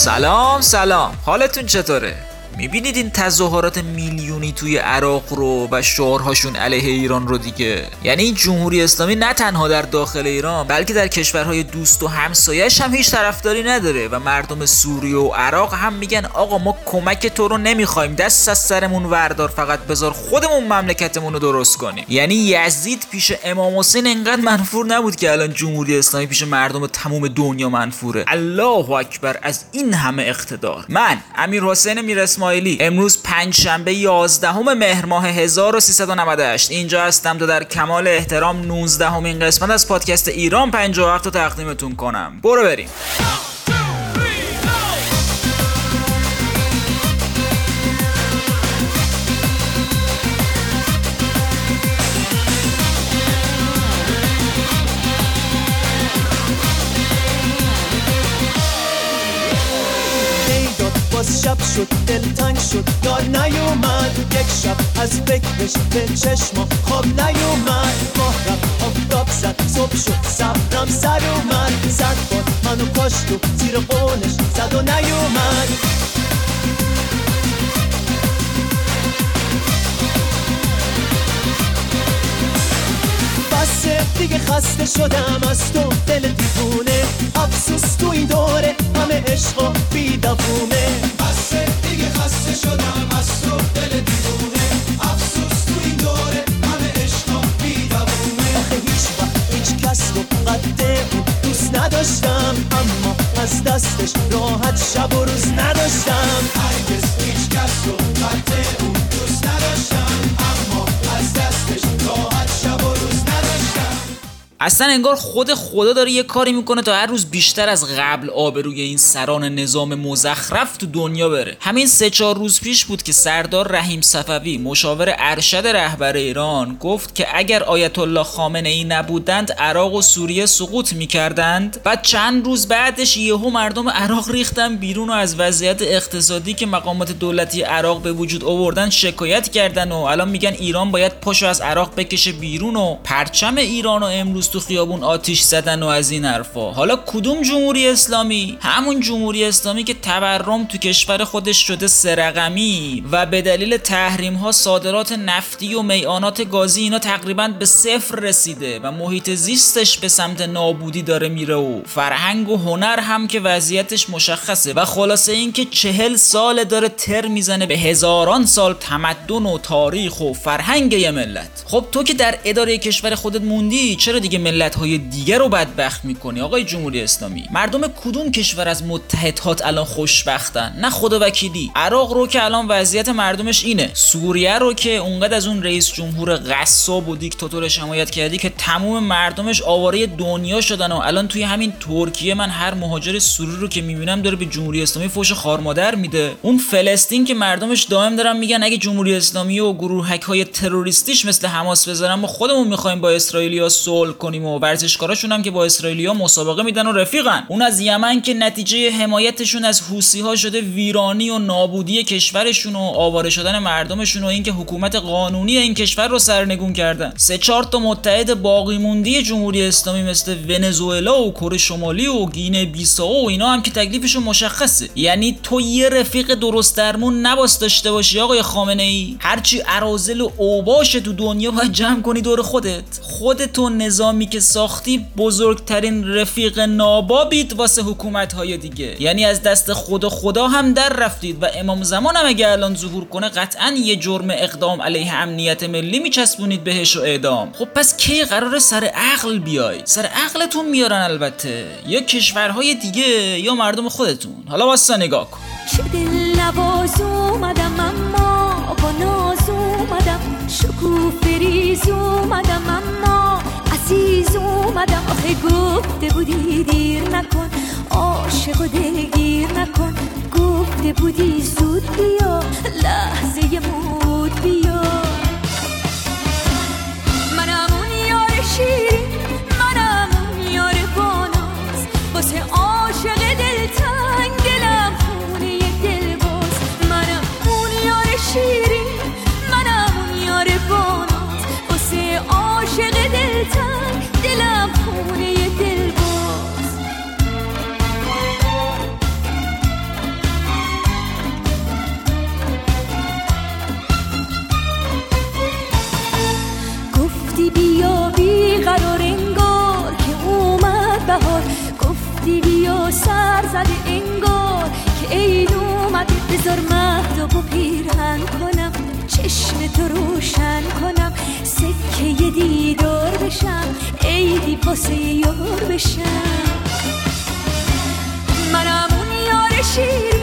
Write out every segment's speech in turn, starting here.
سلام سلام حالتون چطوره؟ می‌بینید این تظاهرات میلیونی توی عراق رو و شعارهاشون علیه ایران رو دیگه؟ یعنی این جمهوری اسلامی نه تنها در داخل ایران بلکه در کشورهای دوست و همسایش هم هیچ طرفداری نداره و مردم سوریه و عراق هم میگن آقا ما کمک تو رو نمی‌خوایم دست از سرمون وردار فقط بذار خودمون مملکتمون رو درست کنیم. یعنی یزید پیش امام حسین انقدر منفور نبود که الان جمهوری اسلامی پیش مردم تموم دنیا منفوره. الله اکبر از این همه اقتدار. من امیر حسین میر اسماعیلی. امروز پنجشنبه 11 مهر ماه 1398 اینجا هستم تا در کمال احترام 19 همین قسمت از پادکست ایران 57 رو تقدیمتون کنم. برو بریم. شب شد دلتنگ شد. یاد نیومد یک شب از فکرش به چشما خواب نیومد. ماه رفت آفتاب زد صبح شد صبرم سر اومد. زد باد منو کاشت و زیر قونش زد و نیومد. بسه دیگه خسته شدم از تو دل دیوونه. افسوس تو این دوره همه عشق و بیدفونه نداشتم. اما دستش راحت شب و روز نداشتم. هرگز هیچ کس رو قد اون دوست نداشتم. اصلا انگار خود خدا داره یه کاری می‌کنه تا هر روز بیشتر از قبل آبروی این سران نظام مزخرف تو دنیا بره. همین سه چهار روز پیش بود که سردار رحیم صفوی مشاور ارشد رهبر ایران گفت که اگر آیت الله خامنه ای نبودند عراق و سوریه سقوط می‌کردند. و چند روز بعدش یهو مردم عراق ریختن بیرون و از وضعیت اقتصادی که مقامات دولتی عراق به وجود آوردن شکایت کردن و الان میگن ایران باید پاشو از عراق بکشه بیرون و پرچم ایران و امروز تو خیابون آتیش زدن و از این حرفا. حالا کدوم جمهوری اسلامی؟ همون جمهوری اسلامی که تورم تو کشور خودش شده سرقمی و به دلیل تحریم ها صادرات نفتی و میعانات گازی اینا تقریبا به صفر رسیده و محیط زیستش به سمت نابودی داره میره و فرهنگ و هنر هم که وضعیتش مشخصه. و خلاصه اینکه چهل سال داره تر می‌زنه به هزاران سال تمدن و تاریخ و فرهنگ یه ملت. خب تو که در اداره کشور خودت موندی چرا دیگه ملت های دیگر رو بدبخت می‌کنی آقای جمهوری اسلامی. مردم کدوم کشور از متحدات الان خوشبختن؟ نه خدا وکیلی. عراق رو که الان وضعیت مردمش اینه. سوریه رو که اونقدر از اون رئیس جمهور غصاب و دیکتاتورش حمایت کردی که تموم مردمش آواره دنیا شدن و الان توی همین ترکیه من هر مهاجر سوری رو که می‌بینم داره به جمهوری اسلامی فوش خارمادر میده. اون فلسطین که مردمش دائم دارن میگن اگه جمهوری اسلامی و گروهک های تروریستیش مثل حماس بذارن ما خودمون می‌خوایم با اسرائیلیا صلح کنیم و ورزشکاراشون هم که با اسرائیلیا مسابقه میدن و رفیقن. اون از یمن که نتیجه حمایتشون از حوسی ها شده ویرانی و نابودی کشورشون و آواره شدن مردمشون و اینکه حکومت قانونی این کشور رو سرنگون کردن. سه چهار تا متحد باقی موندی جمهوری اسلامی مثل ونزوئلا و کره شمالی و گینه بیساو و اینا هم که تکلیفشون مشخصه. یعنی تو یه رفیق درست درمون نباس داشته باشی آقای خامنه ای هرچی ارازل و اوباش تو دنیا باید جمع کنی دور خودت. خودتو نظامی که ساختی بزرگترین رفیق نابابید واسه حکومت های دیگه. یعنی از دست خدا خدا هم در رفتید و امام زمان هم اگه الان ظهور کنه قطعا یه جرم اقدام علیه امنیت ملی میچسبونید بهش و اعدام. خب پس کی قرار سر عقل بیای؟ سر عقلتون میارن البته. یا کشورهای دیگه یا مردم خودتون. حالا واسه نگاه کن. چه دل نواز اومدم اما با ناز اومدم. شکوفه ریز اومدم اما عزیز اومدم آخه گفته بودی دیر نکن. عاشق و دلگیر نکن. گفته بودی زود بیا لحظه مود بیا. منم اون یار شیرین منم اون یار باناز واسه عاشق دلتنگ بذار مهد و پیرهن کنم چشم تو روشن کنم سکه دیدار بشم عیدی پاسه یار بشم. منم اون یار شیرین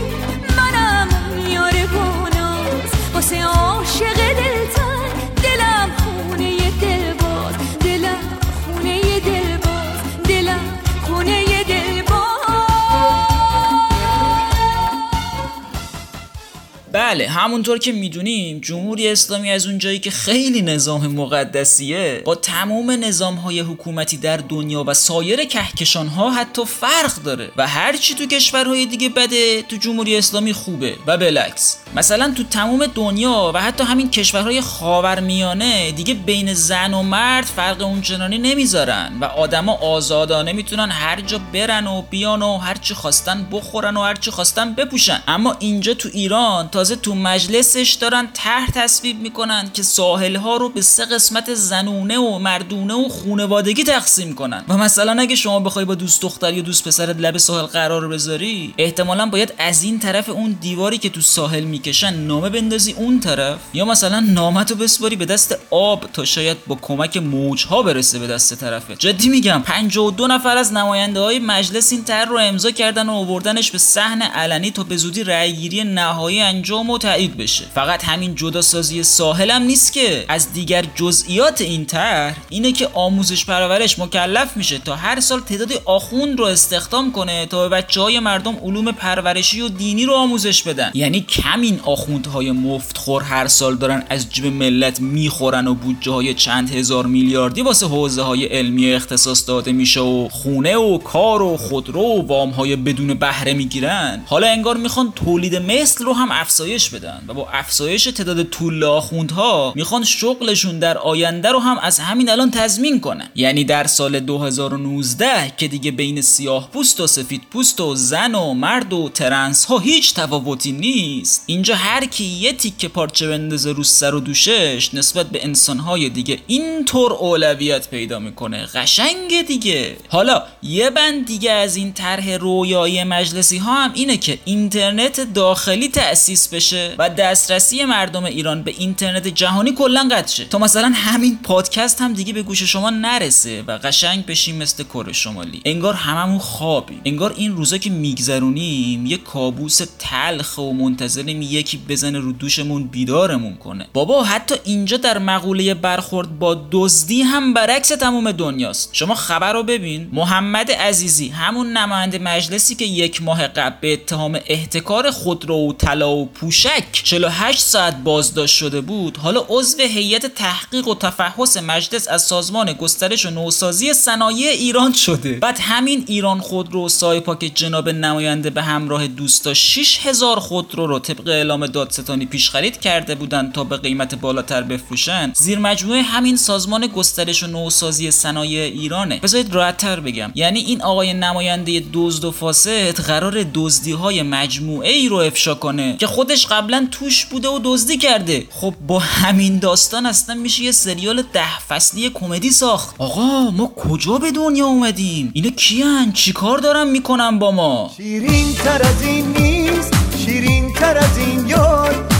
بله همونطور که می‌دونیم جمهوری اسلامی از اونجایی که خیلی نظام مقدسیه با تمام نظام های حکومتی در دنیا و سایر کهکشان ها حتی فرق داره و هرچی تو کشورهای دیگه بده تو جمهوری اسلامی خوبه و بالعکس مثلا تو تمام دنیا و حتی همین کشورهای خاورمیانه دیگه بین زن و مرد فرق اونچنانی نمی‌ذارن و آدما آزادانه می‌تونن هر جا برن و بیان و هرچی خواستن بخورن و هرچی خواستن بپوشن. اما اینجا تو ایران تازه تو مجلسش دارن طرح تصویب می‌کنن که ساحل ها رو به سه قسمت زنونه و مردونه و خونوادگی تقسیم کنن. و مثلا اگه شما بخوای با دوست دختر یا دوست پسرت لب ساحل قرار بذاری احتمالا باید از این طرف اون دیواری که تو ساحل می‌کشن نامه بندازی اون طرف. یا مثلا نامتو بسپاری به دست آب تا شاید با کمک موجها برسه به دست طرفه جدی میگم 52 نفر از نماینده های مجلس این طرح رو امضا کردن و آوردنش به صحن علنی تا به زودی رأیگیری نهایی انجام و تایید بشه. فقط همین جدا سازی ساحل هم نیست که. از دیگر جزئیات این طرح اینه که آموزش پرورش مکلف میشه تا هر سال تعدادی آخوند رو استخدام کنه تا به بچه های مردم علوم پرورشی و دینی رو آموزش بدن. یعنی کمین آخوندهای مفتخور هر سال دارن از جیب ملت می‌خورن و بودجه های چند هزار میلیاردی واسه حوزه های علمی اختصاص داده میشه و خونه و کار و خودرو و وام های بدون بهره می‌گیرن. حالا انگار می‌خوان تولید مثل رو هم افزایش بدن و با افزایش تعداد طول آخوندها می‌خوان شغلشون در آینده رو هم از همین الان تضمین کنن. یعنی در سال 2019 که دیگه بین سیاه پوست و سفید پوست و زن و مرد و ترنس ها هیچ تفاوتی نیست. اینجا هر کی یه تیکه پارچه بندازه رو سر و دوشش نسبت به انسانهای دیگه اینطور اولویت پیدا می‌کنه. قشنگ دیگه. حالا یه بند دیگه از این طرح رویایی مجلسی ها هم اینه که اینترنت داخلی تأسیس بشه. و دسترسی مردم ایران به اینترنت جهانی کلا قطع شه. تا مثلا همین پادکست هم دیگه به گوش شما نرسه و قشنگ بشیم مثل کره شمالی. انگار هممون خوابیم. انگار این روزا که میگذرونیم یه کابوس تلخ و منتظریم یکی بزنه رو دوشمون بیدارمون کنه. بابا حتی اینجا در مقوله برخورد با دزدی هم برعکس تمام دنیاست. شما خبر رو ببین. محمد عزیزی همون نماینده مجلسی که یک ماه قبل به اتهام احتکار خودرو و طلا و پوشک 48 ساعت بازداشت شده بود حالا عضو هیئت تحقیق و تفحص مجلس از سازمان گسترش و نوسازی صنایع ایران شده. بعد همین ایران خودرو سایپا که جناب نماینده به همراه دوستا 6000 خودرو رو طبق اعلام دادستانی پیش خرید کرده بودن تا به قیمت بالاتر بفروشن زیر مجموعه همین سازمان گسترش و نوسازی صنایع ایرانه. بذارید راحتتر بگم. یعنی این آقای نماینده دزد و فاسد قرار دزدی های مجموعه ای رو افشا کنه که خودش قبلا توش بوده و دزدی کرده. خب با همین داستان اصلا میشه یه سریال ده فصلی کمدی ساخت. آقا ما کجا به دنیا اومدیم؟ اینا کیان؟ چیکار دارن می‌کنن با ما؟ شیرین تر از این نیست شیرین تر از این یار.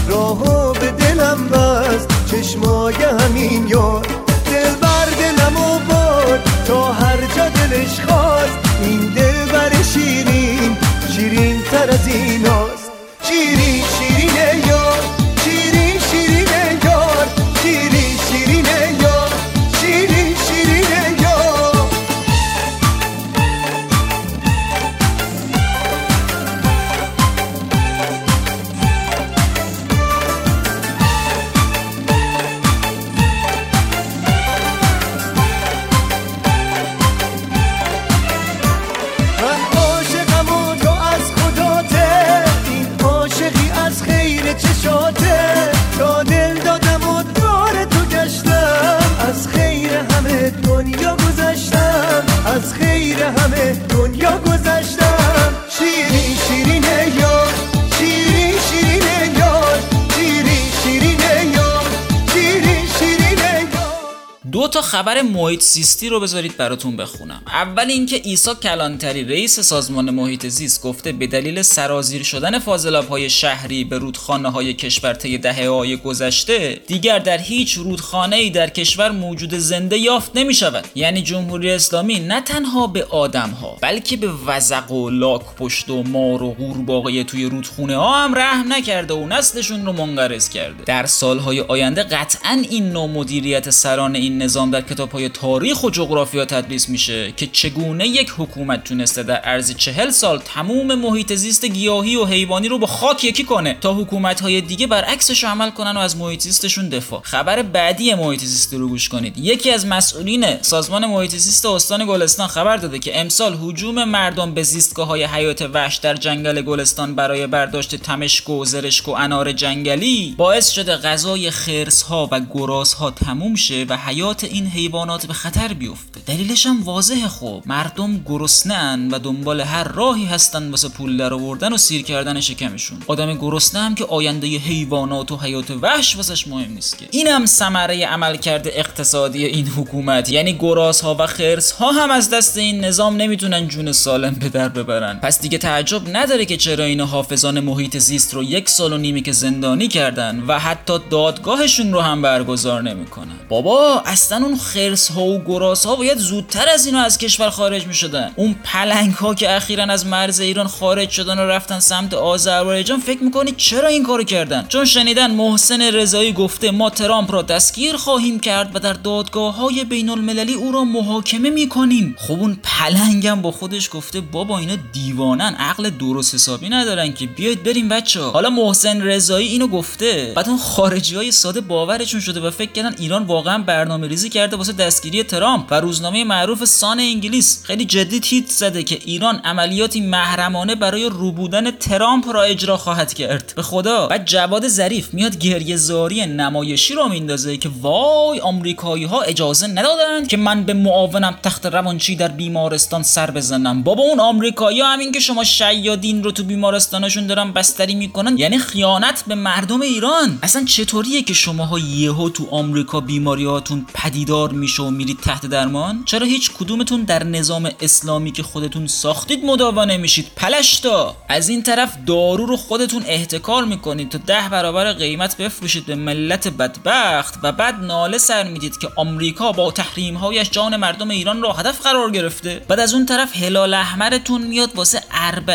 خبر محیط زیستی رو بذارید براتون بخونم. اول اینکه عیسی کلانتری رئیس سازمان محیط زیست گفته به دلیل سرازیر شدن فاضلاب های شهری به رودخانه های کشور طی دهه های گذشته دیگر در هیچ رودخانه ای در کشور موجود زنده یافت نمی شود یعنی جمهوری اسلامی نه تنها به آدم ها بلکه به وزق و لاک پشت و مار و قورباغه توی رودخونه ها هم رحم نکرده و نسلشون رو منقرض کرده. در سالهای آینده قطعا این نوع مدیریت سران این نظام در کتاب های تاریخ و جغرافیا تدریس میشه که چگونه یک حکومت تونسته در عرض چهل سال تموم محیط زیست گیاهی و حیوانی رو با خاک یکی کنه تا حکومت های دیگه برعکسش عمل کنن و از محیط زیستشون دفاع. خبر بعدی محیط زیست رو گوش کنید. یکی از مسئولین سازمان محیط زیست استان گلستان خبر داده که امسال هجوم مردم به زیستگاه های حیات وحش در جنگل گلستان برای برداشت تمشک و زرشک و انار جنگلی باعث شده غذای خرس ها و گراس ها تموم شه و حیات این حیوانات به خطر بیفته. دلیلش هم واضحه خب. مردم گرسنه‌ان و دنبال هر راهی هستن واسه پول در آوردن و سیر کردن شکمشون. آدم گرسنه هم که آینده حیوانات و حیات وحش واسش مهم نیست که. اینم ثمره عملکرد اقتصادی این حکومت. یعنی گراس ها و خرس ها هم از دست این نظام نمی‌تونن جون سالم به در ببرن. پس دیگه تعجب نداره که چرا این حافظان محیط زیست رو یک سال و نیمی که زندانی کردن و حتی دادگاهشون رو هم برگزار نمی‌کنن. بابا اصلا اون خرس ها و گراس ها باید زودتر از اینو از کشور خارج می‌شدن اون پلنگ ها که اخیرا از مرز ایران خارج شدن و رفتن سمت آذربایجان فکر می‌کنید چرا این کارو کردن؟ چون شنیدن محسن رضایی گفته ما ترامپ را دستگیر خواهیم کرد و در دادگاه های بین المللی او را محاکمه می‌کنیم. خب اون پلنگم با خودش گفته بابا اینا دیوانن عقل درست حسابی ندارن که. بیاید بریم بچه حالا محسن رضایی اینو گفته. بعد اون خارجی های ساده باورشون شده و فکر کردن ایران واقعا برنامه ریزی کرده واسه دستگیری ترامپ و روزنامه معروف سان انگلیس. خیلی جدی تیت زده که ایران عملیاتی محرمانه برای روبودن ترامپ را اجرا خواهد کرد. به خدا. بعد جواد ظریف میاد گریه زاری نمایشی رو میندازه که وای آمریکایی ها اجازه ندادند که من به معاونم تخت روانچی در بیمارستان سر بزنم. بابا اون آمریکایی همین که شما شیادین رو تو بیمارستانشون دارن بستری می‌کنن یعنی خیانت به مردم ایران. اصلا چطوریه که شماها یهو تو آمریکا بیماریاتون پدیدار میشه و میرید تحت درمان؟ چرا هیچ کدومتون در نظام اسلامی که خودتون ساختید مداوا نمیشید؟ پلشتا! از این طرف دارو رو خودتون احتکار می‌کنید تا ده برابر قیمت بفروشید به ملت بدبخت و بعد ناله سر می‌دید که آمریکا با تحریم هایش جان مردم ایران را هدف قرار گرفته. بعد از اون طرف هلال احمرتون میاد واسه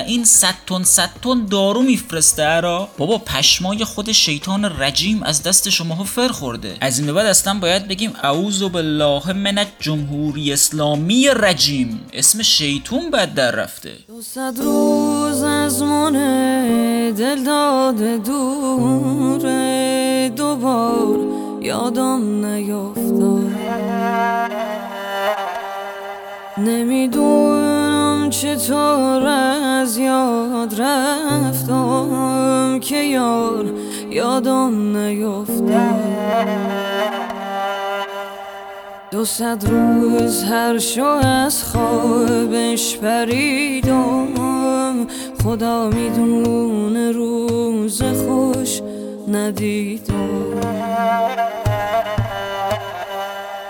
40 100 تن 100 تن دارو میفرسته. را بابا پشمای خود شیطان رجیم از دست شماها فر خورده. از این به بعد اصلا باید بگیم اعوذ بالله من جمهوری اسلامی رجیم. اسم شیطون بد در رفته. صد روز از من دل داده دوره دوبار یادم نیفتاد. نمی‌دونم چطور از یاد رفتم که یار یادم نیفتاد. دو صد روز هر شو از خوابش پریدم خدا می‌دونه روز خوش ندیدم.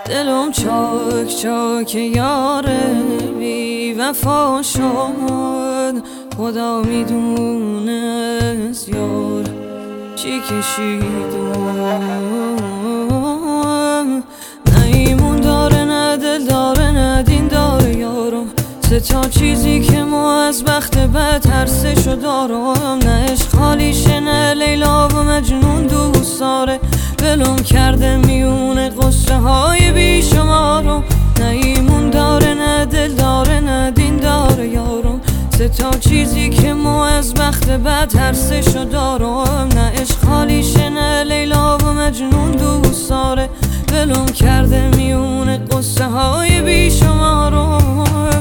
دلم چاک چاک یاره بی وفا شد. خدا می‌دونه از یار چی کشیدم. تا چیزی که ما از بخت بد ترسشو دارم نه عشق خالیشه نه لیلا و مجنون دوست داره ولم کرده میونه قصه های بیشمارم. نه ایمون داره نه دل داره نه دین داره یارم. سه تا چیزی که ما از بخت بد ترسشو دارم نه عشق خالیشه نه لیلا و مجنون دوست داره ولم کرده میونه قصه های بیشمارم.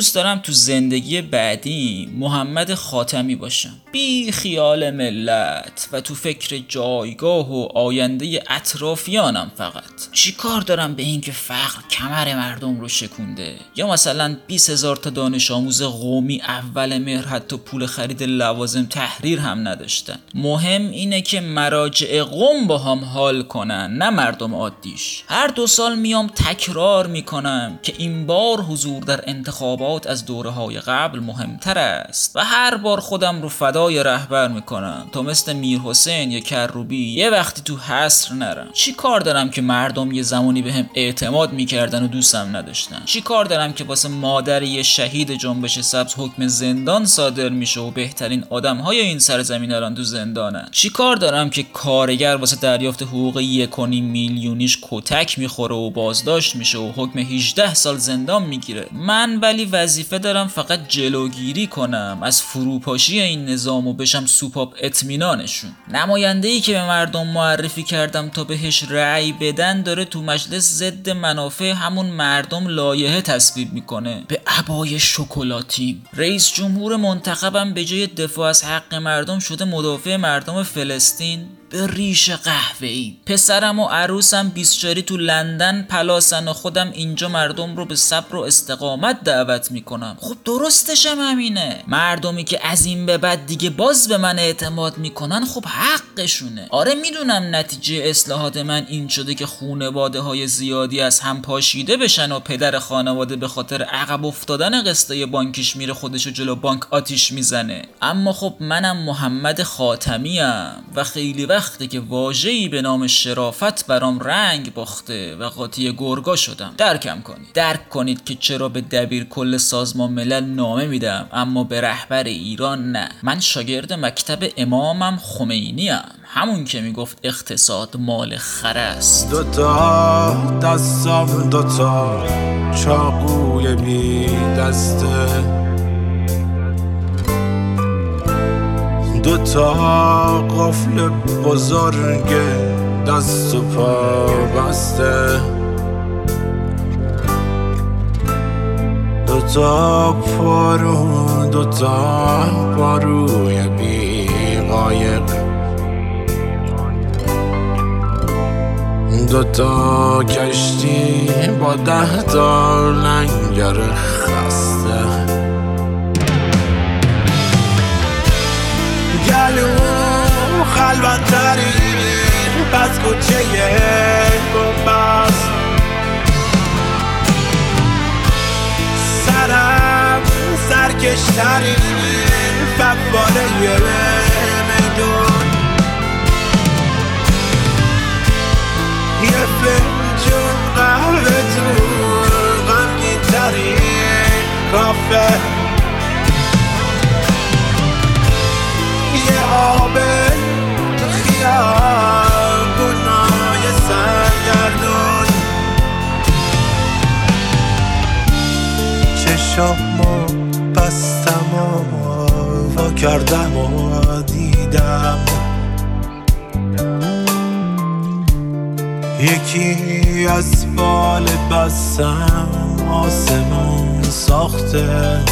دوست دارم تو زندگی بعدی محمد خاتمی باشم. بی خیال ملت و تو فکر جایگاه و آینده اطرافیانم فقط. چی کار دارم به اینکه فقر کمر مردم رو شکونده؟ یا مثلا 20 هزار تا دانش آموز قومی اول مهر حتی پول خرید لوازم تحریر هم نداشتن. مهم اینه که مراجع قوم با هم حال کنن نه مردم عادیش. هر دو سال میام تکرار می‌کنم که این بار حضور در انتخابات از دوره های قبل مهمتر است و هر بار خودم رو فدای رهبر می‌کنم. تا مثل میر حسین یا کروبی یه وقتی تو حسر نرم. چی کار دارم که مردم یه زمانی به هم اعتماد می‌کردن و دوستم نداشتن؟ چی کار دارم که واسه مادر یه شهید جنبش سبز حکم زندان صادر میشه و بهترین آدم های این سرزمین الان تو زندانن؟ چی کار دارم که کارگر واسه دریافت حقوق یک میلیونیش کتک می‌خوره و بازداشت میشه و حکم 18 سال زندان می‌گیره؟ من ولی وظیفه دارم فقط جلوگیری کنم از فروپاشی این نظام و بشم سوپاپ اطمینانشون. نماینده ای که به مردم معرفی کردم تا بهش رأی بدن داره تو مجلس ضد منافع همون مردم لایحه تصویب می‌کنه. به عبای شکلاتیم رئیس جمهور منتخبم به جای دفاع از حق مردم شده مدافع مردم فلسطین. به ریش قهوه ای پسرم و عروسم بیسچاری تو لندن پلاسن و خودم اینجا مردم رو به صبر و استقامت دعوت می‌کنم. خب درستشم همینه. مردمی که از این به بعد دیگه باز به من اعتماد می‌کنن خب حقشونه. آره می‌دونم نتیجه اصلاحات من این شده که خونواده های زیادی از هم پاشیده بشن و پدر خانواده به خاطر عقب افتادن قسطه بانکیش میره خودشو جلو بانک آتیش می‌زنه. اما خب منم محمد خاتمیم و خیلی وقته که واژه‌ای به نام شرافت برام رنگ باخته و قاطی گرگا شدم. درکم کنید. درک کنید که چرا به دبیر کل سازمان ملل نامه میدم اما به رهبر ایران نه. من شاگرد مکتب امامم خمینی ام همون که می‌گفت اقتصاد مال خره است. دوتا دستام دوتا چاقوی بی دسته دوتا قفل بزرگ دست و پا بسته. دوتا پارو دوتا پاروی بی قایق دوتا کشتی با ده تا لنگر خسته. گلو خلوت ترین پس کوچه بمبست سرم سرکشترین فقباره میدون. یه چشامو بستم و وا کردم و دیدم. یکی از بال بستم آسمون ساخته.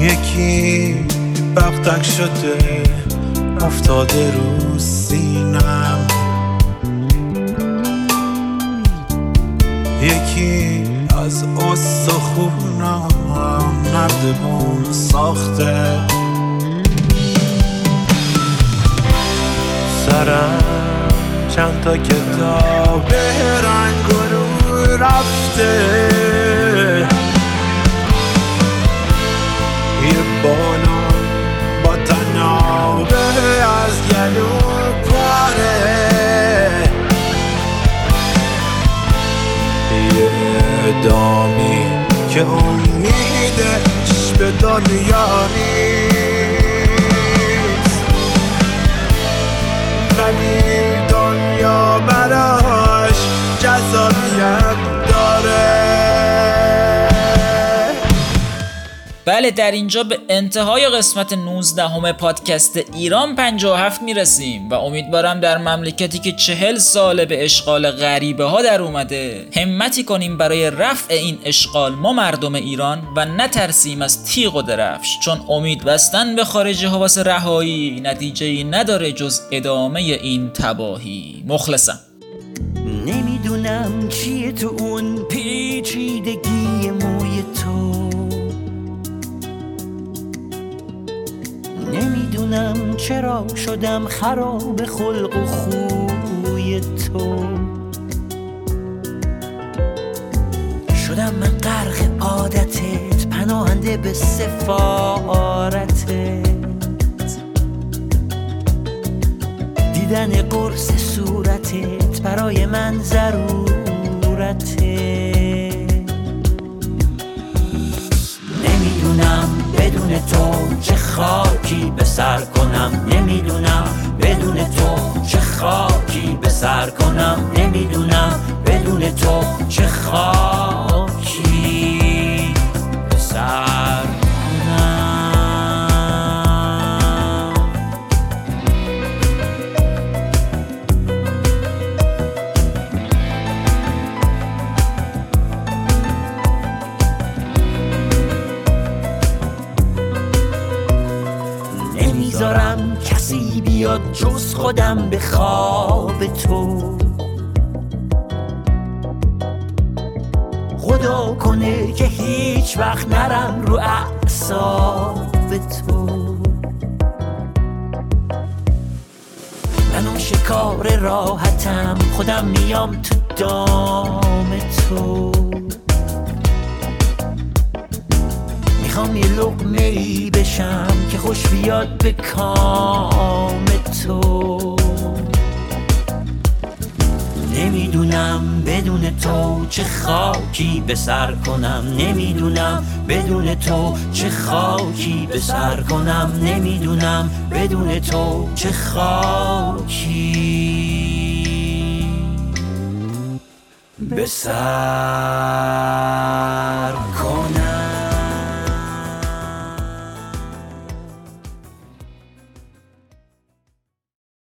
یکی بغتک شده افتاده رو سینم. یکی از استخونم نردبون ساخته. سرم چند تا کتاب رنگ رو رفته. یه بالا با تنابه از گلو دامی که امیدش به دنیا نیست. بله در اینجا به انتهای قسمت 19 همه پادکست ایران 57 می‌رسیم و امیدوارم در مملکتی که چهل ساله به اشغال غریبه ها در اومده همتی کنیم برای رفع این اشغال ما مردم ایران و نترسیم از تیغ و درفش. چون امید بستن به خارج ها واسه رهایی نتیجه ای نداره جز ادامه این تباهی. مخلصم. نمی‌دونم چیه تو اون پیچیدگی. چرا شدم خراب خلق و خوی تو؟ شدم من غرق عادتت پناهنده به سفارتت. دیدن قرص صورتت برای من ضرورته. بدون تو چه خاکی به سر کنم؟ نمی‌دونم. بدون تو چه خاکی به سر کنم؟ نمی‌دونم. بدون تو چه خاکی خودم میام تو دام تو. می‌خوام یه لقمه ای بشم که خوش بیاد به کام تو. نمی‌دونم بدون تو چه خاکی به سر کنم. نمی‌دونم بدون تو چه خاکی به سر کنم. نمی‌دونم بدون تو چه خاکی. به سر.